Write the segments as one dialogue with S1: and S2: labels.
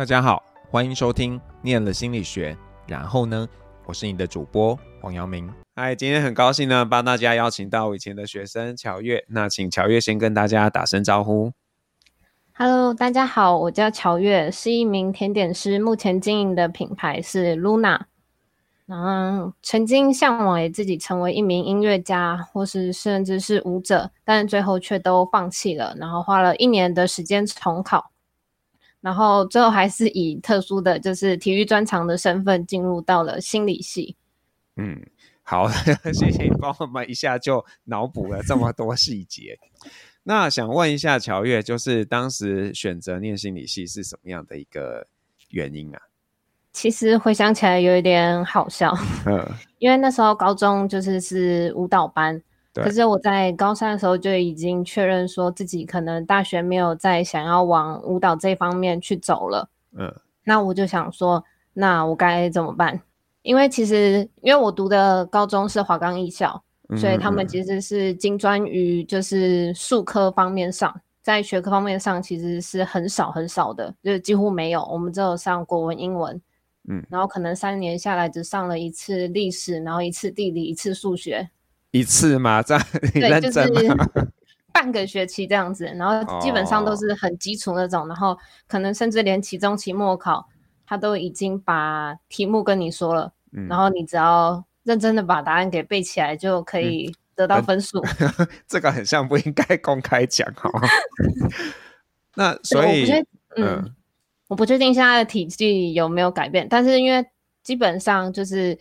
S1: 大家好，欢迎收听《念了心理学》，然后呢，我是你的主播黄阳明。嗨，今天很高兴呢，帮大家邀请到我以前的学生乔月。那请乔月先跟大家打声招呼。
S2: Hello，大家好，我叫乔月，是一名甜点师，目前经营的品牌是 Luna。嗯，曾经向往也自己成为一名音乐家，或是甚至是舞者，但最后却都放弃了，然后花了一年的时间重考。然后最后还是以特殊的就是体育专长的身份进入到了心理系。
S1: 嗯，好，谢谢你帮我们一下就脑补了这么多细节。那想问一下乔月，就是当时选择念心理系是什么样的一个原因啊？
S2: 其实回想起来有一点好笑，嗯，因为那时候高中就是是舞蹈班。可是我在高三的时候就已经确认说自己可能大学没有再想要往舞蹈这方面去走了。嗯，那我就想说，那我该怎么办？因为其实因为我读的高中是华冈艺校，所以他们其实是精专于就是术科方面上，在学科方面上其实是很少很少的，就是几乎没有。我们只有上国文、英文，嗯，然后可能三年下来只上了一次历史，然后一次地理，一次数学。
S1: 一次吗？这样你认真吗？
S2: 对，就是半个学期这样子，然后基本上都是很基础那种，哦、然后可能甚至连期中、期末考，他都已经把题目跟你说了，嗯、然后你只要认真的把答案给背起来，就可以得到分数。
S1: 嗯、这个很像不应该公开讲哈。那所以，
S2: 嗯，嗯我不确定现在的体系有没有改变，但是因为基本上就是。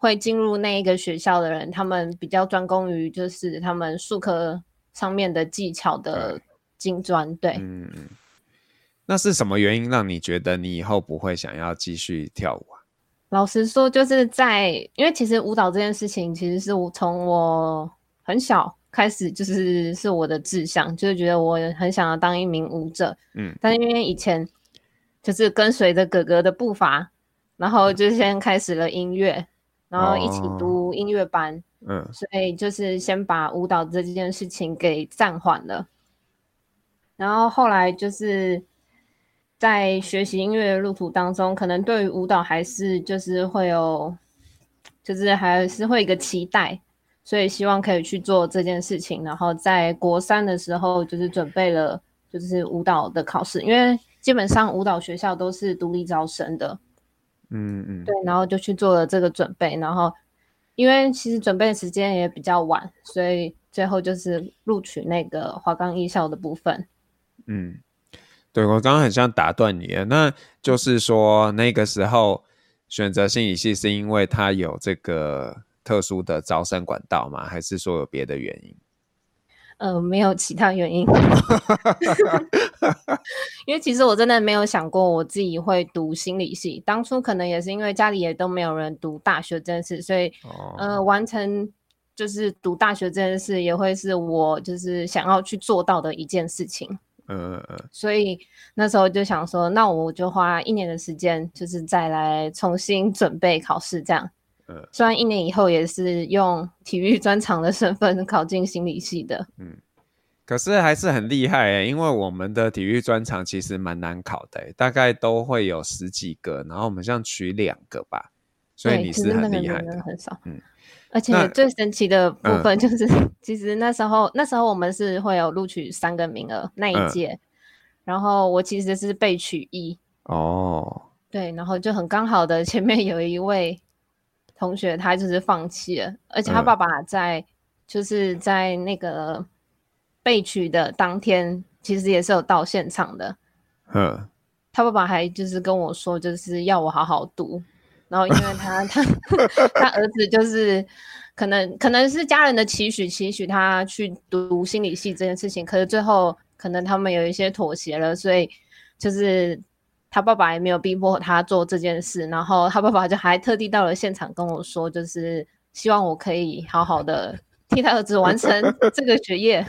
S2: 会进入那一个学校的人，他们比较专攻于就是他们术科上面的技巧的精专。对，嗯，
S1: 那是什么原因让你觉得你以后不会想要继续跳舞啊？
S2: 老实说，就是在因为其实舞蹈这件事情，其实是我从我很小开始就是是我的志向，就是觉得我很想要当一名舞者。嗯，但因为以前就是跟随着哥哥的步伐，然后就先开始了音乐。然后一起读音乐班，哦、嗯，所以就是先把舞蹈这件事情给暂缓了。然后后来就是在学习音乐的路途当中，可能对于舞蹈还是就是会有，就是还是会有一个期待，所以希望可以去做这件事情。然后在国三的时候，就是准备了就是舞蹈的考试，因为基本上舞蹈学校都是独立招生的。嗯嗯，对，然后就去做了这个准备，然后因为其实准备的时间也比较晚，所以最后就是录取那个华冈艺校的部分。
S1: 嗯，对，我刚刚很想打断你，那就是说那个时候选择心理系是因为它有这个特殊的招生管道吗？还是说有别的原因？
S2: 呃，没有其他原因，因为其实我真的没有想过我自己会读心理系。当初可能也是因为家里也都没有人读大学这件事，所以、哦、呃，完成就是读大学这件事也会是我就是想要去做到的一件事情。嗯。所以那时候就想说，那我就花一年的时间，就是再来重新准备考试这样。虽然一年以后也是用体育专长的身份考进心理系的，嗯，
S1: 可是还是很厉害哎，因为我们的体育专长其实蛮难考的，大概都会有十几个，然后我们像取两个吧，所以你是很厉害的，
S2: 很少，嗯，而且最神奇的部分就是，嗯、其实那时候那时候我们是会有录取三个名额那一届，嗯、然后我其实是被取一，哦，对，然后就很刚好的前面有一位。同学他就是放弃了，而且他爸爸在就是在那个被取的当天，其实也是有到现场的。嗯，他爸爸还就是跟我说，就是要我好好读。然后因为他 他他儿子就是可能可能是家人的期许，期许他去读心理系这件事情，可是最后可能他们有一些妥协了，所以就是。他爸爸也没有逼迫他做这件事，然后他爸爸就还特地到了现场跟我说，就是希望我可以好好的替他儿子完成 这个学业。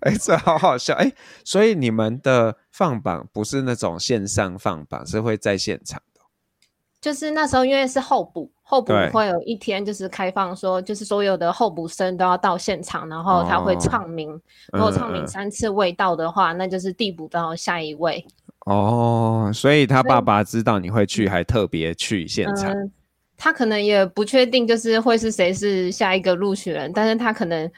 S1: 哎、欸，这好好笑哎！所以你们的放榜不是那种线上放榜，是会在现场的。
S2: 就是那时候因为是候补，候补会有一天就是开放说，就是所有的候补生都要到现场，然后他会唱名，哦、如果唱名三次未到的话，那就是递补到下一位。
S1: 哦，所以他爸爸知道你会去，还特别去现场。
S2: 嗯，他可能也不确定，就是会是谁是下一个录取人，但是他可能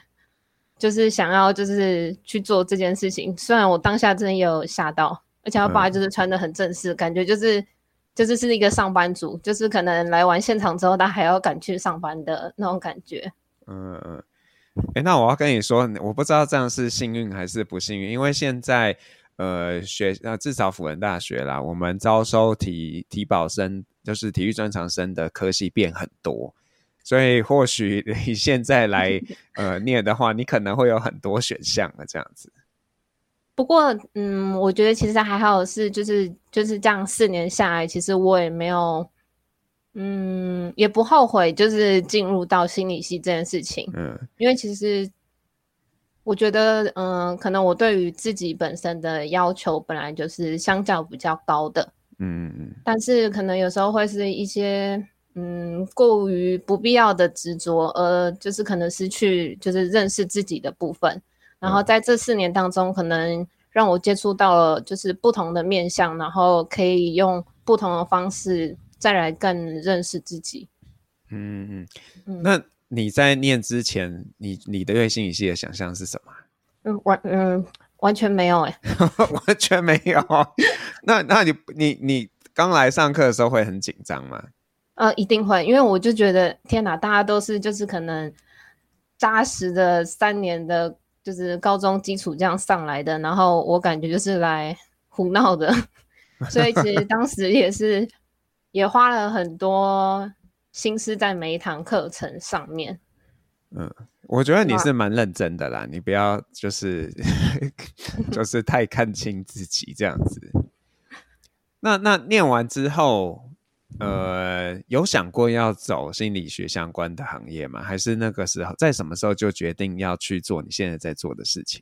S2: 就是想要就是去做这件事情。虽然我当下真的有吓到，而且他爸爸就是穿的很正式，嗯，感觉就是就是是一个上班族，就是可能来完现场之后，他还要赶去上班的那种感觉。
S1: 嗯嗯。哎，那我要跟你说，我不知道这样是幸运还是不幸运，因为现在呃学呃至少辅仁大学啦，我们招收体体保生就是体育专长生的科系变很多，所以或许你现在来呃念的话，你可能会有很多选项的这样子。
S2: 不过，嗯，我觉得其实还好是就是就是这样四年下来，其实我也没有。嗯，也不后悔，就是进入到心理系这件事情。嗯，因为其实我觉得，嗯，可能我对于自己本身的要求本来就是相较比较高的。嗯嗯。但是可能有时候会是一些，嗯，过于不必要的执着，而就是可能失去就是认识自己的部分。然后在这四年当中，可能让我接触到了就是不同的面向，然后可以用不同的方式。再来更认识自己。
S1: 嗯嗯，那你在念之前，你你对心理系的想象是什么？
S2: 嗯，完嗯完全没有哎，
S1: 完全没有。那那你你你刚来上课的时候会很紧张吗？
S2: 呃，一定会，因为我就觉得天哪，大家都是就是可能扎实的三年的，就是高中基础这样上来的，然后我感觉就是来胡闹的，所以其实当时也是。也花了很多心思在每一堂课程上面。
S1: 嗯，我觉得你是蛮认真的啦，你不要就是 就是太看清自己这样子。那那念完之后，呃，有想过要走心理学相关的行业吗？还是那个时候在什么时候就决定要去做你现在在做的事情？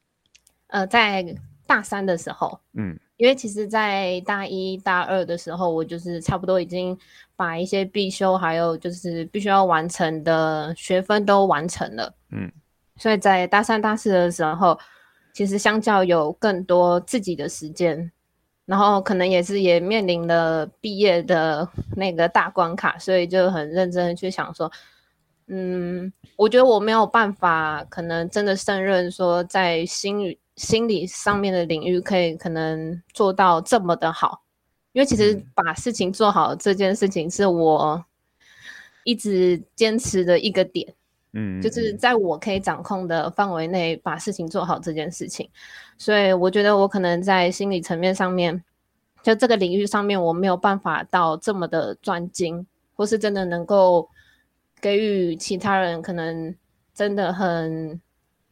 S2: 呃，在大三的时候，嗯。因为其实，在大一、大二的时候，我就是差不多已经把一些必修，还有就是必须要完成的学分都完成了。嗯，所以在大三、大四的时候，其实相较有更多自己的时间，然后可能也是也面临了毕业的那个大关卡，所以就很认真的去想说，嗯，我觉得我没有办法，可能真的胜任说在心理。心理上面的领域可以可能做到这么的好，因为其实把事情做好这件事情是我一直坚持的一个点，嗯，就是在我可以掌控的范围内把事情做好这件事情，所以我觉得我可能在心理层面上面，就这个领域上面我没有办法到这么的专精，或是真的能够给予其他人可能真的很。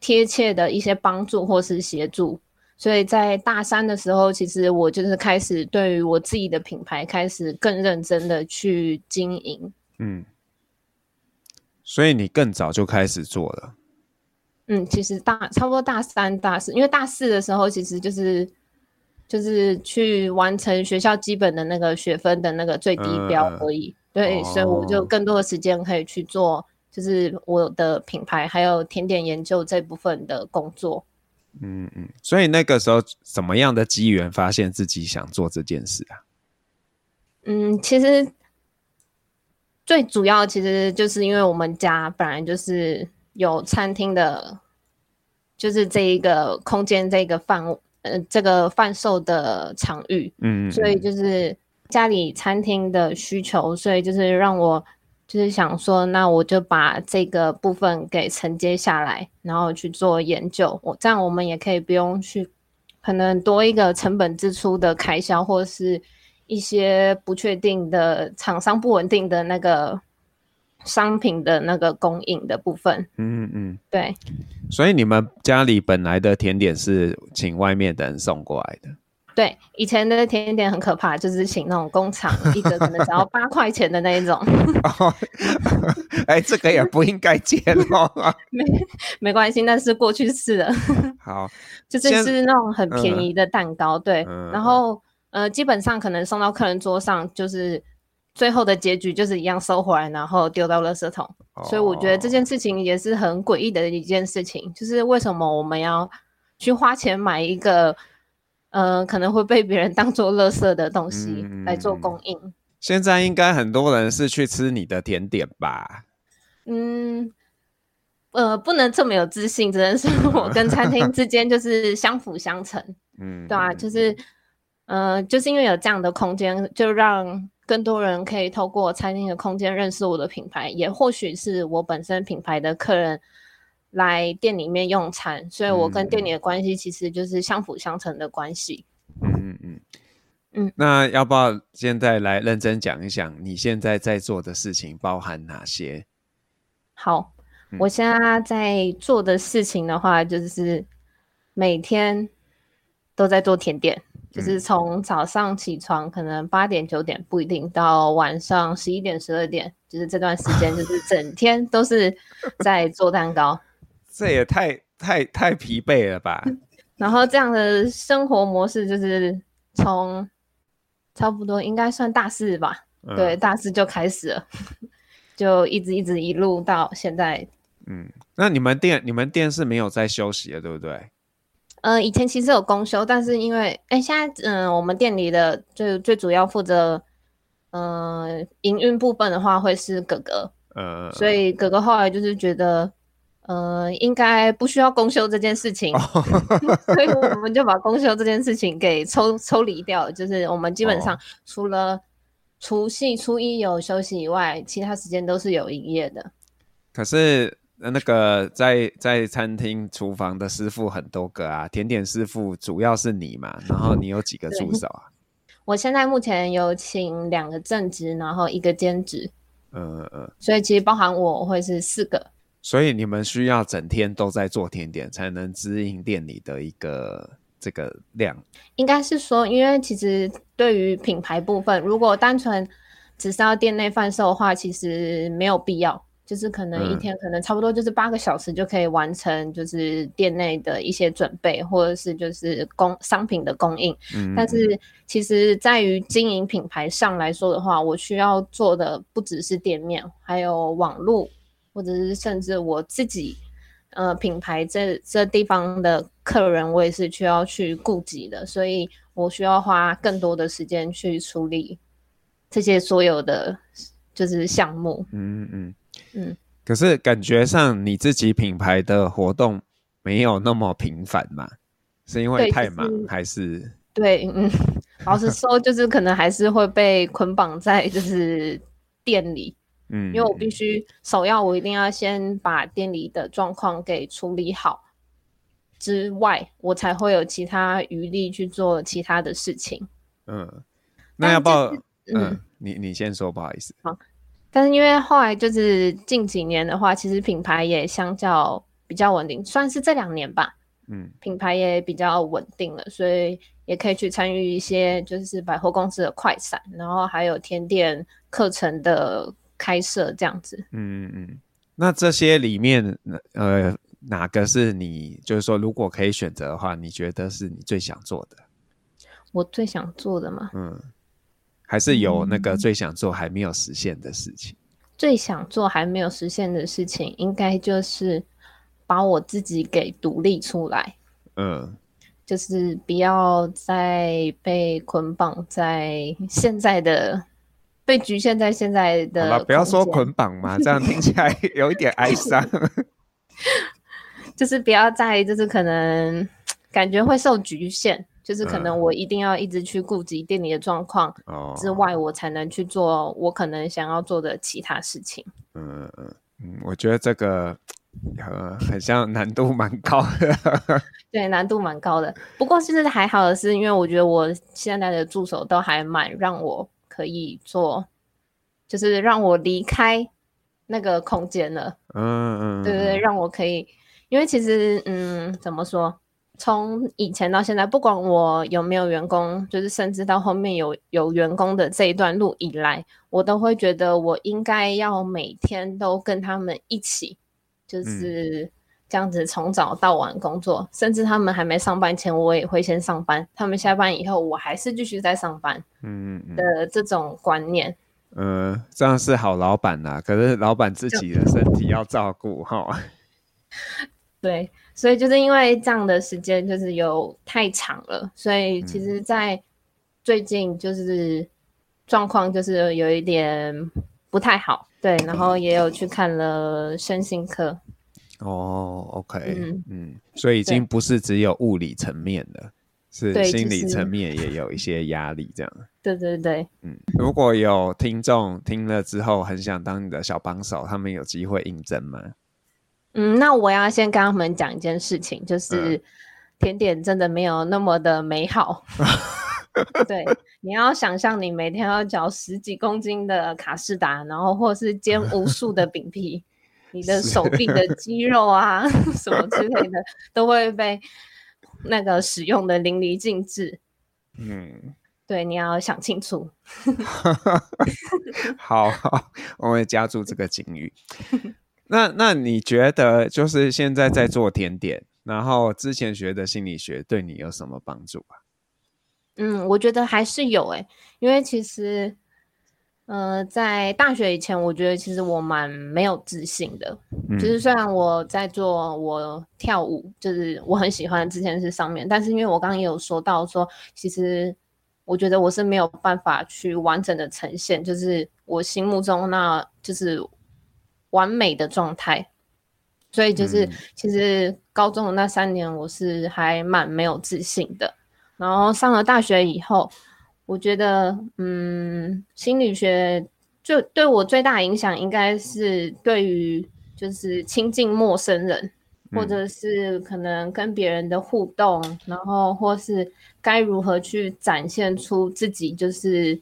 S2: 贴切的一些帮助或是协助，所以在大三的时候，其实我就是开始对于我自己的品牌开始更认真的去经营。嗯，
S1: 所以你更早就开始做了。
S2: 嗯，其实大差不多大三、大四，因为大四的时候其实就是就是去完成学校基本的那个学分的那个最低标而已。嗯、对、哦，所以我就更多的时间可以去做。就是我的品牌还有甜点研究这部分的工作。
S1: 嗯嗯，所以那个时候什么样的机缘发现自己想做这件事啊？
S2: 嗯，其实最主要其实就是因为我们家本来就是有餐厅的，就是这一个空间这个范呃这个贩售的场域，嗯，所以就是家里餐厅的需求，所以就是让我。就是想说，那我就把这个部分给承接下来，然后去做研究。我这样，我们也可以不用去可能多一个成本支出的开销，或是一些不确定的厂商不稳定的那个商品的那个供应的部分。嗯嗯，对。
S1: 所以你们家里本来的甜点是请外面的人送过来的。
S2: 对，以前的甜点很可怕，就是请那种工厂，一个可能只要八块钱的那一种。
S1: 哎、欸，这个也不应该接哦。
S2: 没没关系，那是过去式了。
S1: 好，
S2: 就是是那种很便宜的蛋糕，嗯、对。然后呃，基本上可能送到客人桌上，就是最后的结局就是一样收回来，然后丢到垃圾桶。哦。所以我觉得这件事情也是很诡异的一件事情，就是为什么我们要去花钱买一个。呃，可能会被别人当做垃圾的东西来做供应。嗯、
S1: 现在应该很多人是去吃你的甜点吧？
S2: 嗯，呃，不能这么有自信，只能说我跟餐厅之间就是相辅相成。嗯，对啊，就是，呃，就是因为有这样的空间，就让更多人可以透过餐厅的空间认识我的品牌，也或许是我本身品牌的客人来店里面用餐，所以我跟店里的关系其实就是相辅相成的关系。
S1: 嗯嗯嗯嗯。那要不要现在来认真讲一讲你现在在做的事情包含哪些？
S2: 好，我现在在做的事情的话，就是每天都在做甜点，就是从早上起床可能八点九点不一定，到晚上十一点十二点，就是这段时间就是 整天都是在做蛋糕。
S1: 这也太太太疲惫了吧？
S2: 然后这样的生活模式就是从差不多应该算大四吧，嗯、对，大四就开始了，就一直一直一路到现在。
S1: 嗯，那你们店你们店是没有在休息的，对不对？
S2: 呃，以前其实有公休，但是因为哎，现在嗯、呃，我们店里的最最主要负责呃营运部分的话会是哥哥，呃，所以哥哥后来就是觉得。呃，应该不需要公休这件事情，所以我们就把公休这件事情给抽抽离掉。就是我们基本上除了除夕初一有休息以外，其他时间都是有营业的。
S1: 可是那个在在餐厅厨房的师傅很多个啊，甜点师傅主要是你嘛，然后你有几个助手啊？
S2: 我现在目前有请两个正职，然后一个兼职。嗯嗯嗯，所以其实包含我会是四个。
S1: 所以你们需要整天都在做甜点，才能支应店里的一个这个量。
S2: 应该是说，因为其实对于品牌部分，如果单纯只是要店内贩售的话，其实没有必要。就是可能一天可能差不多就是八个小时就可以完成，就是店内的一些准备，或者是就是供商品的供应。嗯。但是其实在于经营品牌上来说的话，我需要做的不只是店面，还有网络。或者是甚至我自己，呃，品牌这这地方的客人，我也是需要去顾及的，所以我需要花更多的时间去处理这些所有的就是项目。嗯嗯
S1: 嗯。可是感觉上你自己品牌的活动没有那么频繁嘛？是因为太忙还是？
S2: 对，嗯，老实 说，就是可能还是会被捆绑在就是店里。嗯，因为我必须首要，我一定要先把店里的状况给处理好，之外，我才会有其他余力去做其他的事情。
S1: 嗯，那要不要？嗯，嗯，你你先说，不好意思。
S2: 好，但是因为后来就是近几年的话，其实品牌也相较比较稳定，算是这两年吧。嗯，品牌也比较稳定了，所以也可以去参与一些就是百货公司的快闪，然后还有甜点课程的。开设这样子，
S1: 嗯嗯，那这些里面，呃，哪个是你就是说，如果可以选择的话，你觉得是你最想做的？
S2: 我最想做的嘛？
S1: 嗯，还是有那个最想做还没有实现的事情？
S2: 嗯，最想做还没有实现的事情，应该就是把我自己给独立出来。嗯，就是不要再被捆绑在现在的。被局限在现在的，
S1: 好了，不要说捆绑嘛，这样听起来 有一点哀伤。
S2: 就是不要再，就是可能感觉会受局限，就是可能我一定要一直去顾及店里的状况之外，我才能去做我可能想要做的其他事情。
S1: 嗯嗯嗯，我觉得这个呃很像难度蛮高的。
S2: 对，难度蛮高的。不过其实还好的是，因为我觉得我现在的助手都还蛮让我。可以做，就是让我离开那个空间了。嗯嗯，对对对，让我可以，因为其实，嗯，怎么说？从以前到现在，不管我有没有员工，就是甚至到后面有有员工的这一段路以来，我都会觉得我应该要每天都跟他们一起，就是。嗯这样子从早到晚工作，甚至他们还没上班前，我也会先上班。他们下班以后，我还是继续在上班。嗯嗯的这种观念。
S1: 嗯，呃、这样是好老板呐、啊，可是老板自己的身体要照顾哈。
S2: 对，所以就是因为这样的时间就是有太长了，所以其实，在最近就是状况就是有一点不太好，对，然后也有去看了身心科。
S1: 哦，OK，嗯嗯，所以已经不是只有物理层面的，是心理层面也有一些压力，这样。
S2: 对对对，
S1: 嗯，如果有听众听了之后很想当你的小帮手，他们有机会应征吗？
S2: 嗯，那我要先跟他们讲一件事情，就是甜点真的没有那么的美好。对，你要想象你每天要嚼十几公斤的卡士达，然后或是煎无数的饼皮，你的手臂的 肌肉啊什么之类的都会被那个使用的淋漓尽致。嗯，对，你要想清楚。
S1: 好好，我会加注这个警语。那那你觉得，就是现在在做甜点，然后之前学的心理学对你有什么帮助啊？
S2: 嗯，我觉得还是有诶、欸，因为其实，呃，在大学以前，我觉得其实我蛮没有自信的。嗯、就是虽然我在做我跳舞，就是我很喜欢之前是上面，但是因为我刚刚也有说到说，其实我觉得我是没有办法去完整的呈现，就是我心目中那就是。完美的状态，所以就是其实高中的那三年，我是还蛮没有自信的。然后上了大学以后，我觉得，嗯，心理学就对我最大影响，应该是对于就是亲近陌生人，或者是可能跟别人的互动，然后或是该如何去展现出自己就是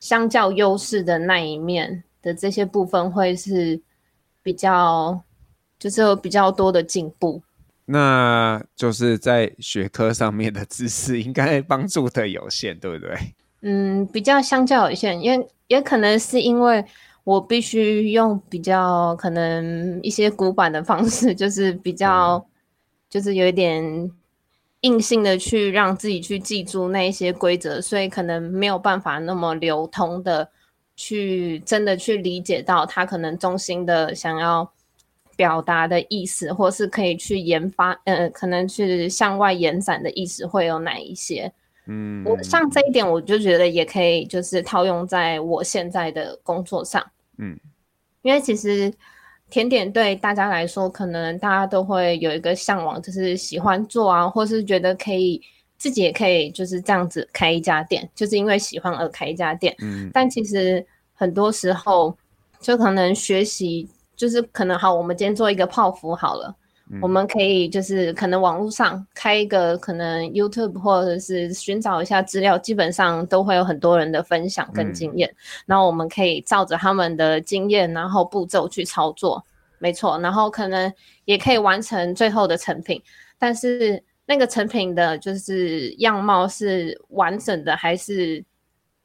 S2: 相较优势的那一面的这些部分，会是。比较就是有比较多的进步，
S1: 那就是在学科上面的知识应该帮助的有限，对不对？
S2: 嗯，比较相较有限，也也可能是因为我必须用比较可能一些古板的方式，就是比较、嗯、就是有一点硬性的去让自己去记住那一些规则，所以可能没有办法那么流通的。去真的去理解到他可能中心的想要表达的意思，或是可以去研发，呃，可能去向外延展的意思会有哪一些？嗯，我像这一点，我就觉得也可以，就是套用在我现在的工作上。嗯，因为其实甜点对大家来说，可能大家都会有一个向往，就是喜欢做啊，或是觉得可以。自己也可以就是这样子开一家店，就是因为喜欢而开一家店。嗯，但其实很多时候就可能学习，就是可能好，我们今天做一个泡芙好了，嗯，我们可以就是可能网络上开一个可能 YouTube 或者是寻找一下资料，基本上都会有很多人的分享跟经验，嗯，然后我们可以照着他们的经验，然后步骤去操作，没错，然后可能也可以完成最后的成品，但是。那个成品的就是样貌是完整的，还是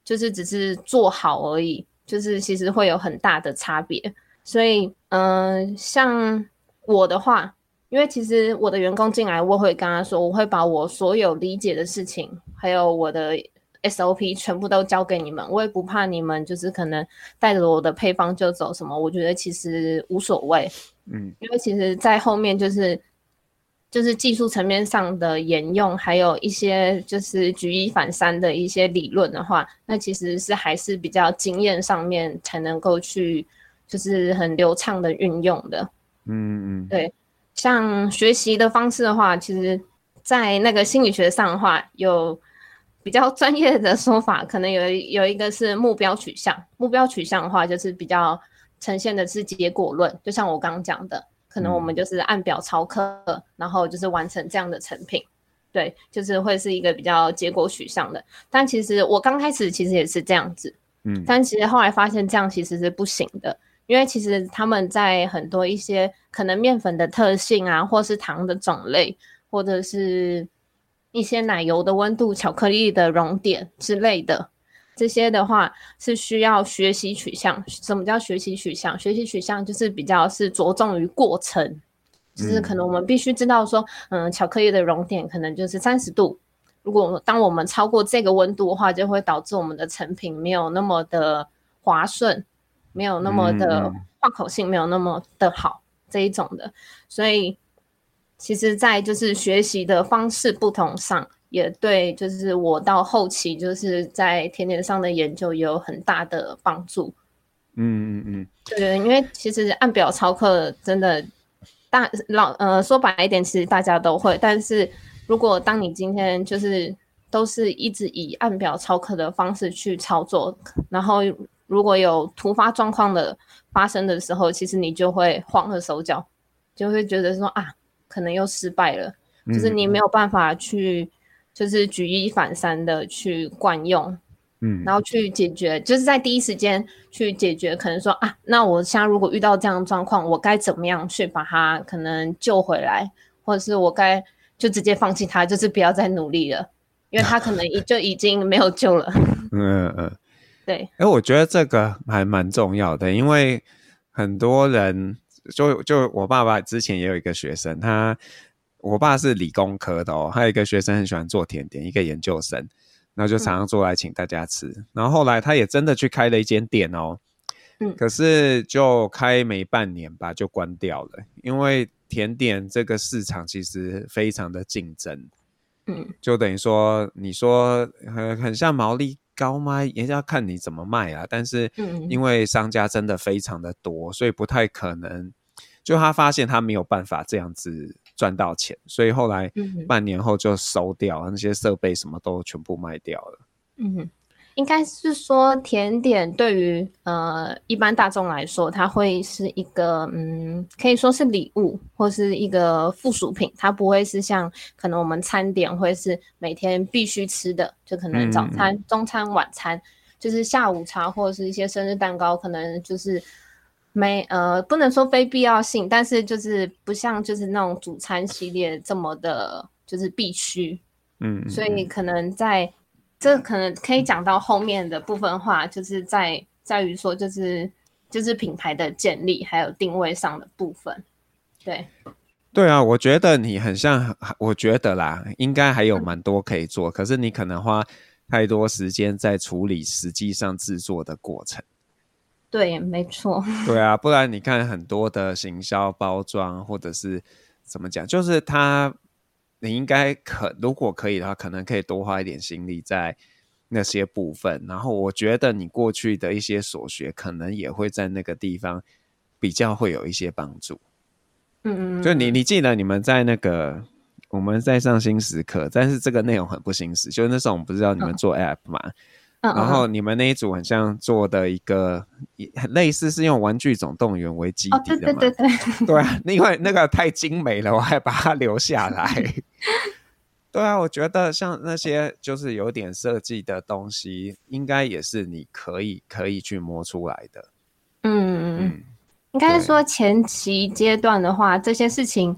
S2: 就是只是做好而已？就是其实会有很大的差别。所以，嗯、呃，像我的话，因为其实我的员工进来，我会跟他说，我会把我所有理解的事情，还有我的 SOP 全部都交给你们。我也不怕你们就是可能带着我的配方就走什么，我觉得其实无所谓。嗯，因为其实在后面就是。就是技术层面上的沿用，还有一些就是举一反三的一些理论的话，那其实是还是比较经验上面才能够去，就是很流畅的运用的。嗯嗯，对。像学习的方式的话，其实，在那个心理学上的话，有比较专业的说法，可能有有一个是目标取向。目标取向的话，就是比较呈现的是结果论，就像我刚刚讲的。可能我们就是按表操课，嗯，然后就是完成这样的成品，对，就是会是一个比较结果取向的。但其实我刚开始其实也是这样子，嗯，但其实后来发现这样其实是不行的，因为其实他们在很多一些可能面粉的特性啊，或是糖的种类，或者是一些奶油的温度、巧克力的熔点之类的。这些的话是需要学习取向。什么叫学习取向？学习取向就是比较是着重于过程，就是可能我们必须知道说，嗯，巧克力的熔点可能就是三十度。如果当我们超过这个温度的话，就会导致我们的成品没有那么的滑顺，没有那么的化口性，没有那么的好这一种的。所以其实在就是学习的方式不同上，也对就是我到后期就是在甜点上的研究也有很大的帮助。
S1: 嗯嗯嗯，
S2: 对，因为其实按表操课真的大老呃说白一点，其实大家都会，但是如果当你今天就是都是一直以按表操课的方式去操作，然后如果有突发状况的发生的时候，其实你就会慌了手脚，就会觉得说啊，可能又失败了，嗯、就是你没有办法去就是举一反三的去惯用。
S1: 嗯，
S2: 然后去解决，就是在第一时间去解决。可能说啊，那我现在如果遇到这样的状况，我该怎么样去把它可能救回来，或者是我该就直接放弃它，就是不要再努力了，因为他可能 就已经没有救了。
S1: 嗯嗯，
S2: 对。
S1: 哎，我觉得这个还蛮重要的，因为很多人就就我爸爸之前也有一个学生，他我爸是理工科的哦，还有一个学生很喜欢做甜点，一个研究生。然后就常常做来请大家吃，嗯，然后后来他也真的去开了一间店哦，
S2: 嗯，
S1: 可是就开没半年吧，就关掉了，因为甜点这个市场其实非常的竞争，
S2: 嗯，
S1: 就等于说你说很很像毛利高吗？也要看你怎么卖啊，但是因为商家真的非常的多，所以不太可能，就他发现他没有办法这样子。赚到钱，所以后来半年后就收掉，嗯、那些设备什么都全部卖掉了。
S2: 嗯，应该是说甜点对于呃一般大众来说，它会是一个嗯，可以说是礼物或是一个附属品，它不会是像可能我们餐点会是每天必须吃的，就可能早餐、嗯、中餐、晚餐，就是下午茶或者是一些生日蛋糕，可能就是。没呃，不能说非必要性，但是就是不像就是那种主餐系列这么的，就是必须。
S1: 嗯，
S2: 所以可能在这可能可以讲到后面的部分话，就是在在于说就是就是品牌的建立还有定位上的部分。对，
S1: 对啊，我觉得你很像，我觉得啦，应该还有蛮多可以做，嗯，可是你可能花太多时间在处理实际上制作的过程。
S2: 对，没错。
S1: 对啊，不然你看很多的行销包装，或者是怎么讲，就是他，你应该可如果可以的话，可能可以多花一点心力在那些部分。然后我觉得你过去的一些所学，可能也会在那个地方比较会有一些帮助。
S2: 嗯嗯。
S1: 就你你记得你们在那个我们在上新时课，但是这个内容很不新时，就是那时候我们不是要你们做 app 嘛。嗯然后你们那一组很像做的一个，很类似是用《玩具总动员》为基底的嘛？
S2: 对对对对。
S1: 对 啊，因为那个太精美了，我还把它留下来。对啊，我觉得像那些就是有点设计的东西，应该也是你可以可以去摸出来的。
S2: 嗯嗯，应该是说前期阶段的话，这些事情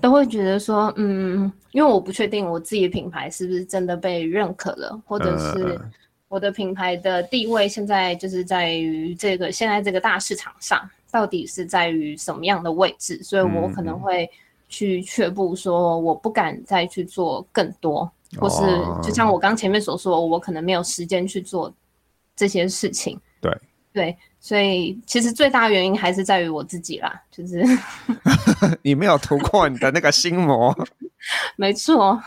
S2: 都会觉得说，嗯，因为我不确定我自己的品牌是不是真的被认可了，或者是。我的品牌的地位现在就是在于这个现在这个大市场上，到底是在于什么样的位置？所以我可能会去却步，说我不敢再去做更多，或是就像我刚前面所说，我可能没有时间去做这些事情。
S1: 对
S2: 对，所以其实最大原因还是在于我自己啦，就是
S1: 你没有突破你的那个心魔。
S2: 没错。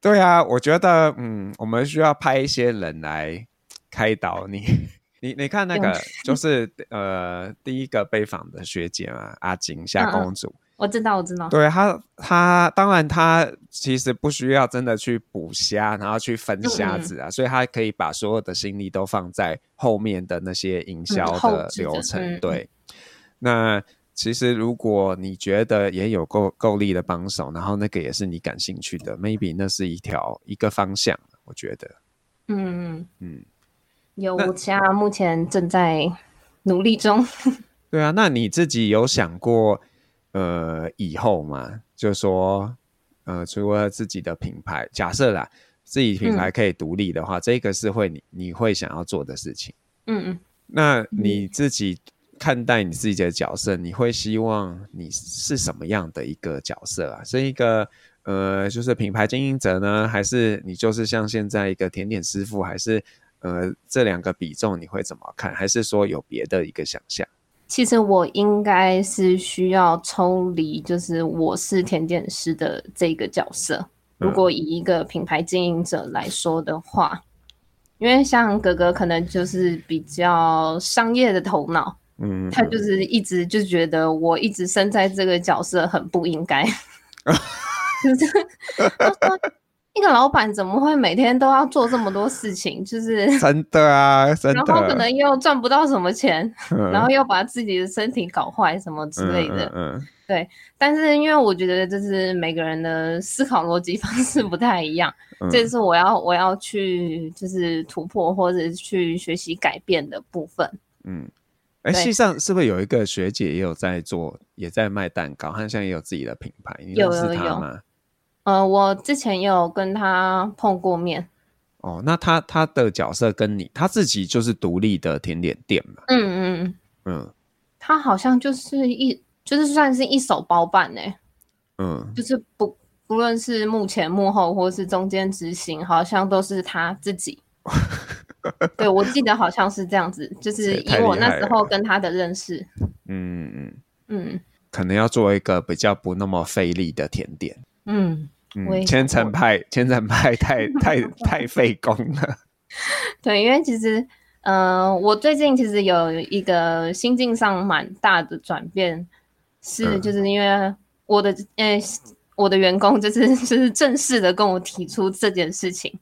S1: 对啊，我觉得，嗯，我们需要派一些人来开导你。你你看那个，就是呃，第一个被访的学姐嘛，阿金夏公主，嗯嗯，
S2: 我知道，我知道。
S1: 对，她，她当然她其实不需要真的去捕虾，然后去分虾子啊，所以她可以把所有的心力都放在后面的那些营销的流程。嗯、对，那。其实，如果你觉得也有够够力的帮手，然后那个也是你感兴趣的，maybe 那是一条一个方向，我觉得。
S2: 嗯
S1: 嗯，
S2: 有家目前正在努力中。
S1: 对啊，那你自己有想过，呃，以后吗？就说，呃，除了自己的品牌，假设啦，自己品牌可以独立的话，嗯，这个是会你你会想要做的事情。
S2: 嗯嗯，
S1: 那你自己。看待你自己的角色，你会希望你是什么样的一个角色啊？是一个呃，就是品牌经营者呢，还是你就是像现在一个甜点师傅，还是呃这两个比重你会怎么看？还是说有别的一个想象？
S2: 其实我应该是需要抽离，就是我是甜点师的这个角色。如果以一个品牌经营者来说的话，嗯、因为像哥哥可能就是比较商业的头脑，嗯，他就是一直就觉得我一直身在这个角色很不应该。就是他说。一个老板怎么会每天都要做这么多事情？就是
S1: 真的啊，真的。然
S2: 后可能又赚不到什么钱，嗯、然后又把自己的身体搞坏什么之类的。嗯，对。但是因为我觉得，就是每个人的思考逻辑 方式不太一样，嗯、这是我要我要去就是突破或者去学习改变的部分。嗯，
S1: 哎，实际上是不是有一个学姐也有在做，也在卖蛋糕，她现在也有自己的品牌？你认识她吗？
S2: 呃，我之前也有跟她碰过面。
S1: 哦，那她她的角色跟你她自己就是独立的甜点店嘛？嗯嗯嗯。
S2: 她，好像就是一就是算是一手包办呢。嗯，就是不不论是幕前幕后或是中间执行，好像都是她自己。对，我记得好像是这样子，就是以我那时候跟他的认识。嗯嗯
S1: 嗯。可能要做一个比较不那么费力的甜点。嗯。嗯，千层派，千层派太太 太费工了。
S2: 对，因为其实，嗯、呃，我最近其实有一个心境上蛮大的转变，是就是因为我的，呃，我的员工就是就是正式的跟我提出这件事情，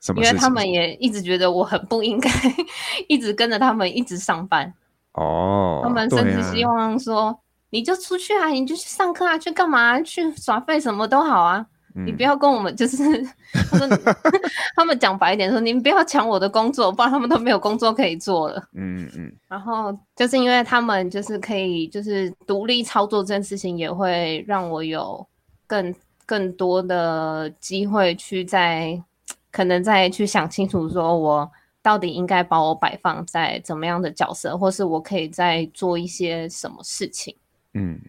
S1: 什
S2: 么？因为他们也一直觉得我很不应该 一直跟着他们一直上班。哦，他们甚至希望说，啊、你就出去啊，你就去上课啊，去干嘛？去耍废什么都好啊。你不要跟我们，就是 他说，他们讲白一点说，你们不要抢我的工作，不然他们都没有工作可以做了。嗯嗯。然后就是因为他们就是可以就是独立操作这件事情，也会让我有更更多的机会去再可能再去想清楚，说我到底应该把我摆放在怎么样的角色，或是我可以再做一些什么事情。嗯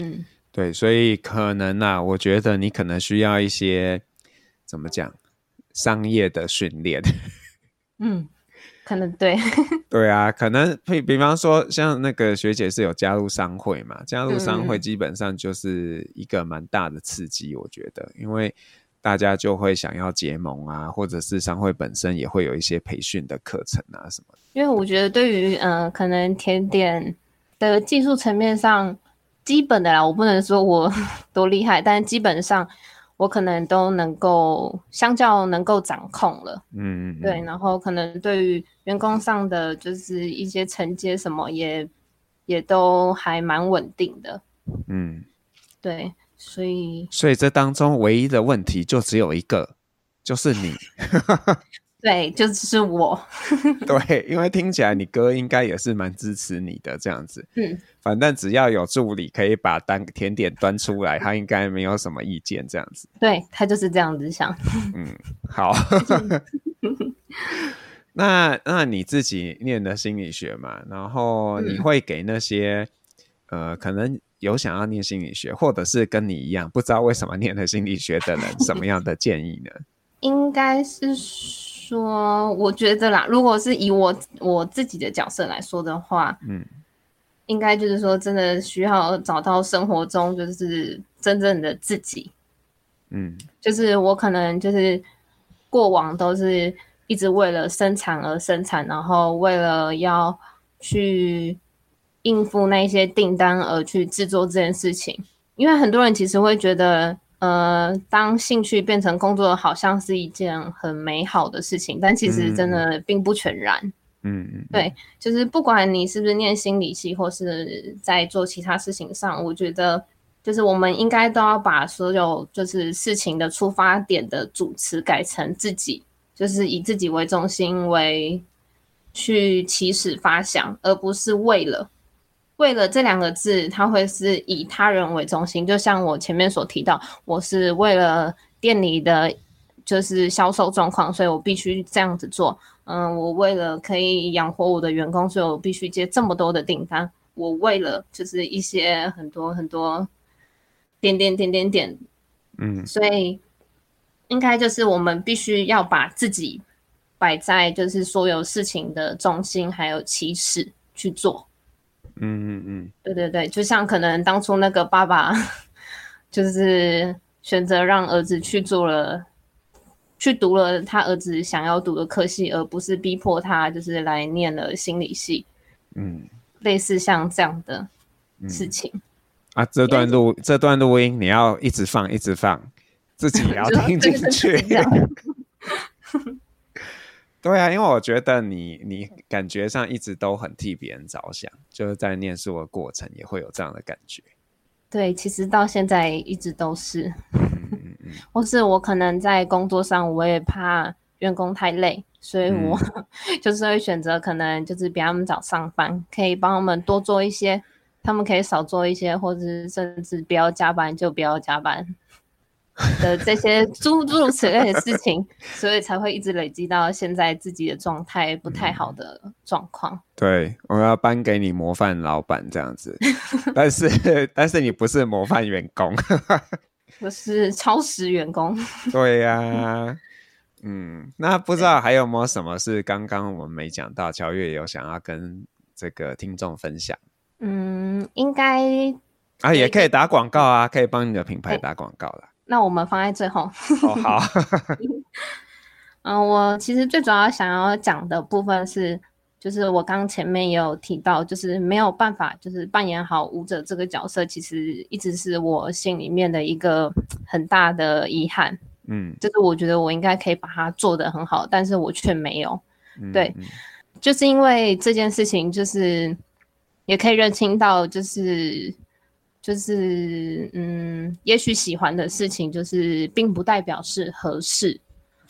S1: 嗯。对，所以可能啊，我觉得你可能需要一些怎么讲商业的训练。
S2: 嗯，可能对。
S1: 对啊，可能比比方说，像那个学姐是有加入商会嘛，加入商会基本上就是一个蛮大的刺激，我觉得，因为大家就会想要结盟啊，或者是商会本身也会有一些培训的课程啊什么。
S2: 因为我觉得，对于嗯、呃，可能甜点的技术层面上。基本的啦，我不能说我 多厉害，但基本上我可能都能够相较能够掌控了。嗯，嗯，对，然后可能对于员工上的就是一些承接什么也也都还蛮稳定的。嗯，对，所以
S1: 所以这当中唯一的问题就只有一个，就是你。
S2: 对，就是我。
S1: 对，因为听起来你哥应该也是蛮支持你的这样子。嗯，反正只要有助理可以把单甜点端出来，他应该没有什么意见这样子。
S2: 对，他就是这样子想。
S1: 嗯，好。那那你自己念的心理学嘛，然后你会给那些、嗯、呃可能有想要念心理学，或者是跟你一样不知道为什么念了心理学的人，什么样的建议呢？
S2: 应该是。说，我觉得啦，如果是以我我自己的角色来说的话，嗯，应该就是说，真的需要找到生活中就是真正的自己，嗯，就是我可能就是过往都是一直为了生产而生产，然后为了要去应付那些订单而去制作这件事情，因为很多人其实会觉得。呃，当兴趣变成工作，好像是一件很美好的事情，但其实真的并不全然。嗯嗯，对，就是不管你是不是念心理系，或是在做其他事情上，我觉得就是我们应该都要把所有就是事情的出发点的主词改成自己，就是以自己为中心为去起始发想，而不是为了。为了这两个字，它会是以他人为中心，就像我前面所提到，我是为了店里的就是销售状况，所以我必须这样子做。嗯，我为了可以养活我的员工，所以我必须接这么多的订单。我为了就是一些很多很多点点点点点，嗯，所以应该就是我们必须要把自己摆在就是所有事情的中心，还有起始去做。
S1: 嗯嗯嗯，
S2: 对对对，就像可能当初那个爸爸，就是选择让儿子去做了，去读了他儿子想要读的科系，而不是逼迫他就是来念了心理系。
S1: 嗯，
S2: 类似像这样的事情。
S1: 嗯、啊，这段录这段录音你要一直放，一直放，自己也 要听进去。对啊，因为我觉得你你感觉上一直都很替别人着想，就是在念书的过程也会有这样的感觉。
S2: 对，其实到现在一直都是，
S1: 嗯嗯嗯，
S2: 或是我可能在工作上，我也怕员工太累，所以我、嗯、就是会选择可能就是比他们早上班，可以帮他们多做一些，他们可以少做一些，或者是甚至不要加班就不要加班。的这些诸诸如此类的事情，所以才会一直累积到现在自己的状态不太好的状况。嗯、
S1: 对，我要颁给你模范老板这样子，但是但是你不是模范员工，
S2: 我是超时员工。
S1: 对呀、啊，嗯，那不知道还有没有什么是刚刚我们没讲到，乔月有想要跟这个听众分享？
S2: 嗯，应该
S1: 啊，也可以打广告啊，可以帮你的品牌打广告了。
S2: 那我们放在最后。
S1: 哦，好。
S2: 嗯，我其实最主要想要讲的部分是，就是我刚前面也有提到，就是没有办法，就是扮演好舞者这个角色，其实一直是我心里面的一个很大的遗憾。
S1: 嗯，
S2: 就是我觉得我应该可以把它做得很好，但是我却没有。
S1: 嗯、
S2: 对，就是因为这件事情，就是也可以认清到，就是。就是嗯，也许喜欢的事情，就是并不代表是合适，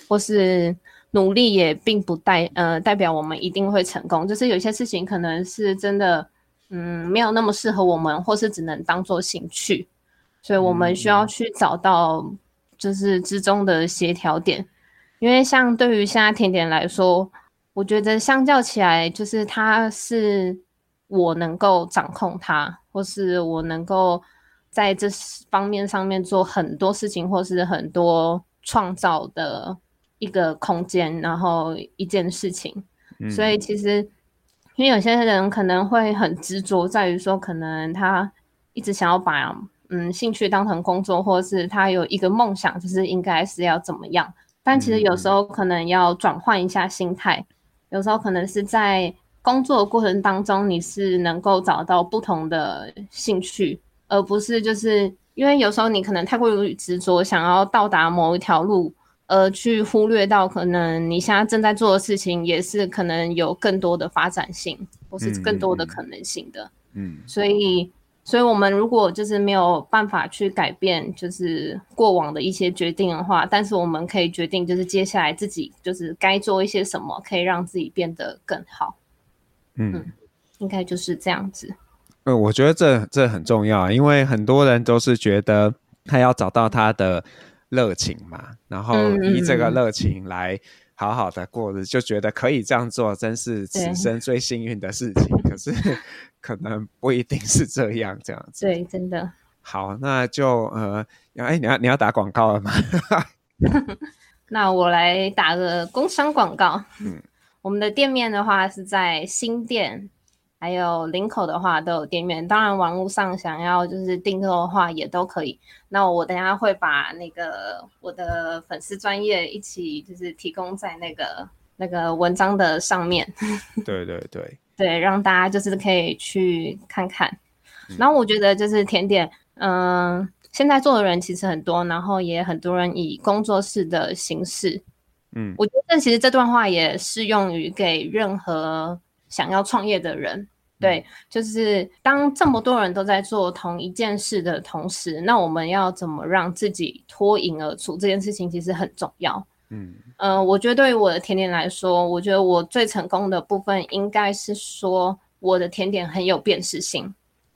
S2: 或是努力也并不代呃代表我们一定会成功。就是有些事情可能是真的，嗯，没有那么适合我们，或是只能当做兴趣，所以我们需要去找到就是之中的协调点。因为像对于现在甜点来说，我觉得相较起来，就是它是。我能够掌控它，或是我能够在这方面上面做很多事情，或是很多创造的一个空间，然后一件事情。嗯。所以其实，因为有些人可能会很执着在于说，可能他一直想要把嗯兴趣当成工作，或是他有一个梦想，就是应该是要怎么样。但其实有时候可能要转换一下心态，有时候可能是在。工作的过程当中，你是能够找到不同的兴趣，而不是就是因为有时候你可能太过于执着，想要到达某一条路，而去忽略到可能你现在正在做的事情也是可能有更多的发展性，或是更多的可能性的。
S1: 嗯，
S2: 所以，所以我们如果就是没有办法去改变，就是过往的一些决定的话，但是我们可以决定，就是接下来自己就是该做一些什么，可以让自己变得更好。嗯，应该就是这样子。
S1: 呃，我觉得这这很重要，因为很多人都是觉得他要找到他的热情嘛，然后以这个热情来好好的过日，嗯，就觉得可以这样做，真是此生最幸运的事情。可是可能不一定是这样，这样子。
S2: 对，真的。
S1: 好，那就呃，哎，你要你要打广告了吗？
S2: 那我来打个工商广告。
S1: 嗯。
S2: 我们的店面的话是在新店，还有林口的话都有店面。当然，网络上想要就是订购的话也都可以。那我等下会把那个我的粉丝专业一起就是提供在那个那个文章的上面。
S1: 对对对
S2: 对，让大家就是可以去看看。然后我觉得就是甜点，嗯、呃，现在做的人其实很多，然后也很多人以工作室的形式。
S1: 嗯，
S2: 我觉得其实这段话也适用于给任何想要创业的人。对，就是当这么多人都在做同一件事的同时，那我们要怎么让自己脱颖而出？这件事情其实很重要。
S1: 嗯，
S2: 呃，我觉得对于我的甜点来说，我觉得我最成功的部分应该是说我的甜点很有辨识性。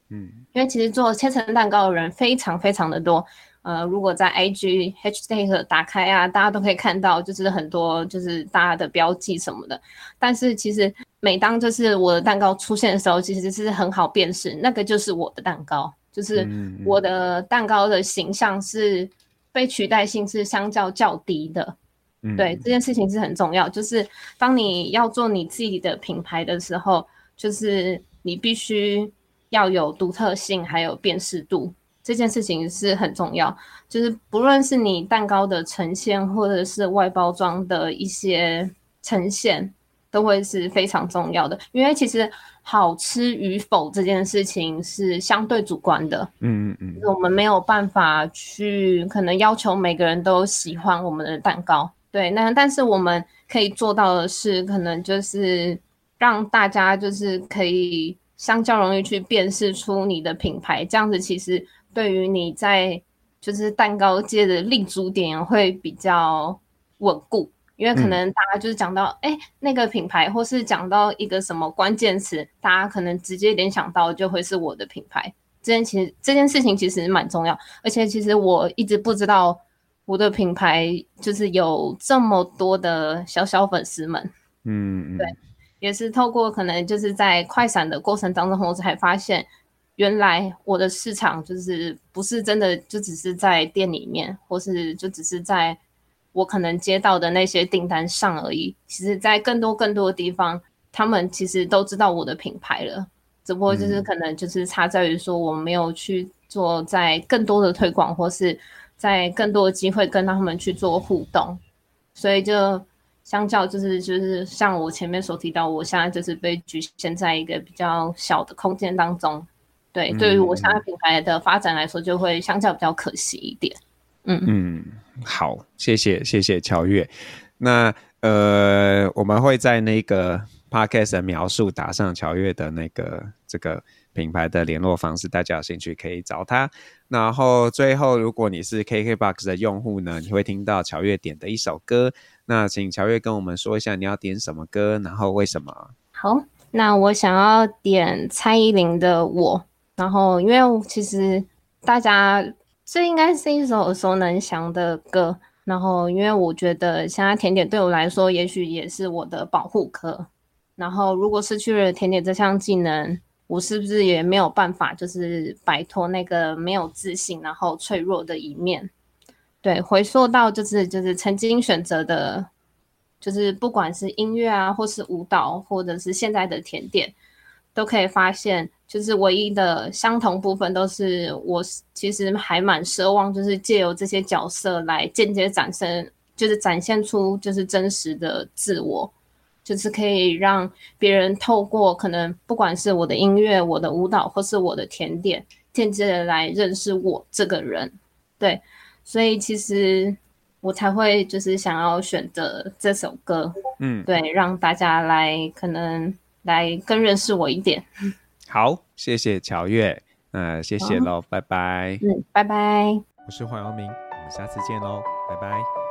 S1: 嗯，
S2: 因为其实做千层蛋糕的人非常非常的多。呃，如果在 IG hashtag 打开啊，大家都可以看到，就是很多就是大家的标记什么的。但是其实每当就是我的蛋糕出现的时候，其实是很好辨识，那个就是我的蛋糕，就是我的蛋糕的形象是被取代性是相较较低的。
S1: 嗯，
S2: 对，这件事情是很重要。就是当你要做你自己的品牌的时候，就是你必须要有独特性，还有辨识度，这件事情是很重要。就是不论是你蛋糕的呈现，或者是外包装的一些呈现，都会是非常重要的。因为其实好吃与否这件事情是相对主观的。
S1: 嗯嗯嗯，
S2: 我们没有办法去可能要求每个人都喜欢我们的蛋糕。对，那但是我们可以做到的是，可能就是让大家就是可以。相较容易去辨识出你的品牌，这样子其实对于你在就是蛋糕界的立足点会比较稳固，因为可能大家就是讲到哎、嗯欸、那个品牌，或是讲到一个什么关键词，大家可能直接联想到就会是我的品牌。这件其实这件事情其实蛮重要，而且其实我一直不知道我的品牌就是有这么多的小小粉丝们。
S1: 嗯，
S2: 对。也是透过可能就是在快闪的过程当中，我才发现，原来我的市场就是不是真的就只是在店里面，或是就只是在我可能接到的那些订单上而已。其实，在更多更多的地方，他们其实都知道我的品牌了，只不过就是可能就是差在于说我没有去做在更多的推广，或是在更多的机会跟他们去做互动，所以就。相较就是就是像我前面所提到，我现在就是被局限在一个比较小的空间当中，对，嗯、对于我现在品牌的发展来说，就会相较比较可惜一点。嗯
S1: 嗯，好，谢谢谢谢乔月。那呃，我们会在那个 podcast 的描述打上乔月的那个这个品牌的联络方式，大家有兴趣可以找他。然后最后，如果你是 KKBOX 的用户呢，你会听到乔月点的一首歌。那请乔月跟我们说一下，你要点什么歌，然后为什么？
S2: 好，那我想要点蔡依林的《我》，然后因为其实大家这应该是一首耳熟能详的歌，然后因为我觉得现在甜点对我来说，也许也是我的保护壳，然后如果失去了甜点这项技能，我是不是也没有办法，就是摆脱那个没有自信，然后脆弱的一面？对，回溯到就是就是曾经选择的，就是不管是音乐啊，或是舞蹈，或者是现在的甜点，都可以发现，就是唯一的相同部分都是我其实还蛮奢望，就是借由这些角色来间接展现，就是展现出就是真实的自我，就是可以让别人透过可能不管是我的音乐、我的舞蹈，或是我的甜点，间接的来认识我这个人，对。所以其实我才会就是想要选择这首歌，
S1: 嗯，
S2: 对，让大家来可能来更认识我一点。
S1: 好，谢谢乔月，那谢谢喽，拜拜。
S2: 嗯，拜拜。
S1: 我是黄耀明，我们下次见喽，拜拜。